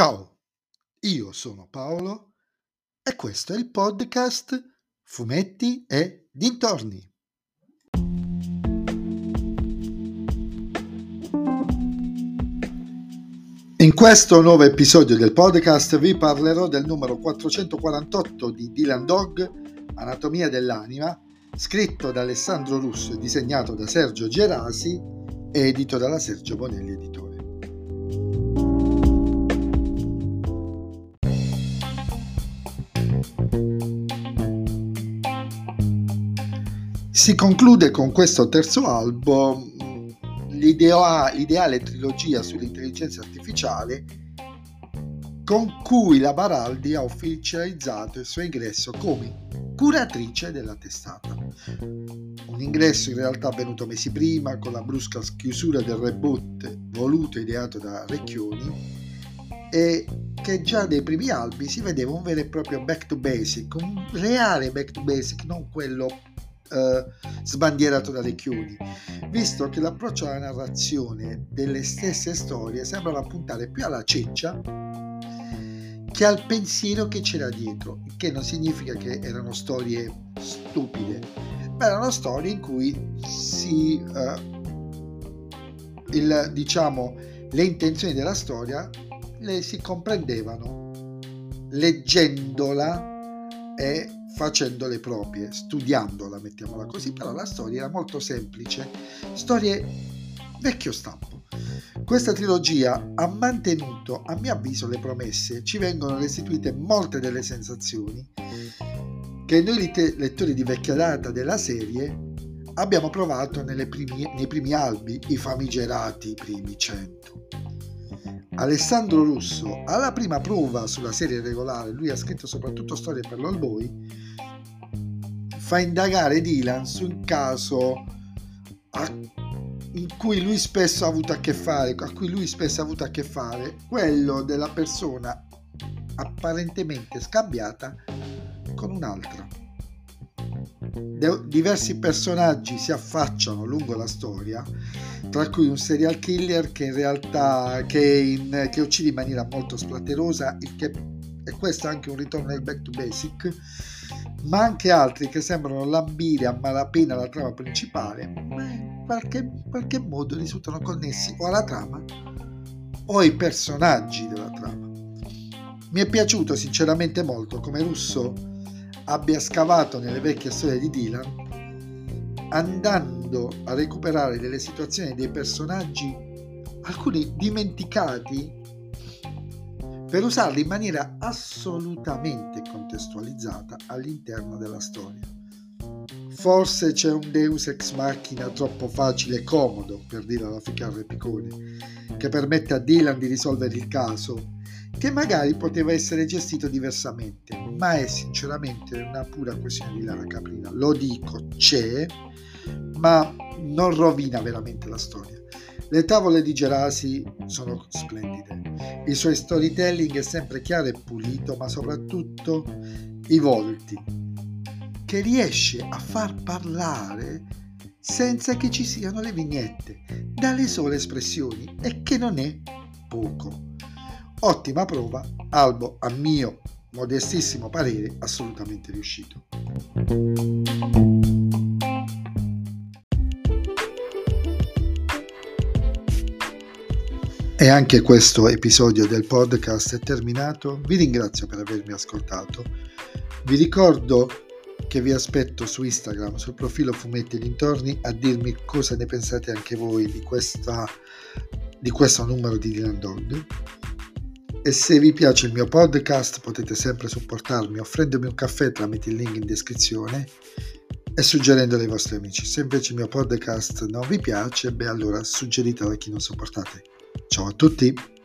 Ciao, io sono Paolo e questo è il podcast Fumetti e Dintorni. In questo nuovo episodio del podcast vi parlerò del numero 448 di Dylan Dog, Anatomia dell'anima, scritto da Alessandro Russo e disegnato da Sergio Gerasi, edito dalla Sergio Bonelli Editore. Si conclude con questo terzo album l'idea- l'ideale trilogia sull'intelligenza artificiale con cui la Baraldi ha ufficializzato il suo ingresso come curatrice della testata. Un ingresso in realtà avvenuto mesi prima con la brusca chiusura del reboot voluto e ideato da Recchioni e che già dai primi albi si vedeva un vero e proprio back to basic, un reale back to basic, non quello eh, sbandierato dalle chiudi, visto che l'approccio alla narrazione delle stesse storie sembrava puntare più alla ceccia che al pensiero che c'era dietro, che non significa che erano storie stupide, ma erano storie in cui si, uh, il, diciamo, le intenzioni della storia le si comprendevano. Leggendola e facendole proprie, studiandola, mettiamola così, però la storia era molto semplice, storie vecchio stampo. Questa trilogia ha mantenuto, a mio avviso, le promesse, ci vengono restituite molte delle sensazioni che noi lettori di vecchia data della serie abbiamo provato primi, nei primi albi, i famigerati primi 100. Alessandro Russo, alla prima prova sulla serie regolare, lui ha scritto soprattutto storie per l'Allboy, fa indagare Dylan su un caso a, in cui lui spesso ha avuto a che fare, a cui lui spesso ha avuto a che fare, quello della persona apparentemente scambiata con un'altra. Diversi personaggi si affacciano lungo la storia, tra cui un serial killer che in realtà che, in, che uccide in maniera molto splatterosa, che, e questo è anche un ritorno nel back to basic, ma anche altri che sembrano lambire a malapena la trama principale, ma in qualche, qualche modo risultano connessi o alla trama o ai personaggi della trama. Mi è piaciuto sinceramente molto come Russo abbia scavato nelle vecchie storie di Dylan andando a recuperare delle situazioni dei personaggi, alcuni dimenticati, per usarli in maniera assolutamente contestualizzata all'interno della storia. Forse c'è un Deus ex machina troppo facile e comodo, per dire alla Ficarre Piccone, che permette a Dylan di risolvere il caso, che magari poteva essere gestito diversamente, ma è sinceramente una pura questione di lana caprina. Lo dico, c'è, ma non rovina veramente la storia. Le tavole di Gerasi sono splendide, il suo storytelling è sempre chiaro e pulito, ma soprattutto i volti, che riesce a far parlare senza che ci siano le vignette, dalle sole espressioni, e che non è poco. Ottima prova, albo a mio modestissimo parere assolutamente riuscito. E anche questo episodio del podcast è terminato. Vi ringrazio per avermi ascoltato. Vi ricordo che vi aspetto su Instagram, sul profilo Fumetti Dintorni, a dirmi cosa ne pensate anche voi di, questa, di questo numero di Dylan Dog. E se vi piace il mio podcast potete sempre supportarmi offrendomi un caffè tramite il link in descrizione e suggerendolo ai vostri amici. Se invece il mio podcast non vi piace, beh allora suggeritelo a chi non sopportate. Ciao a tutti!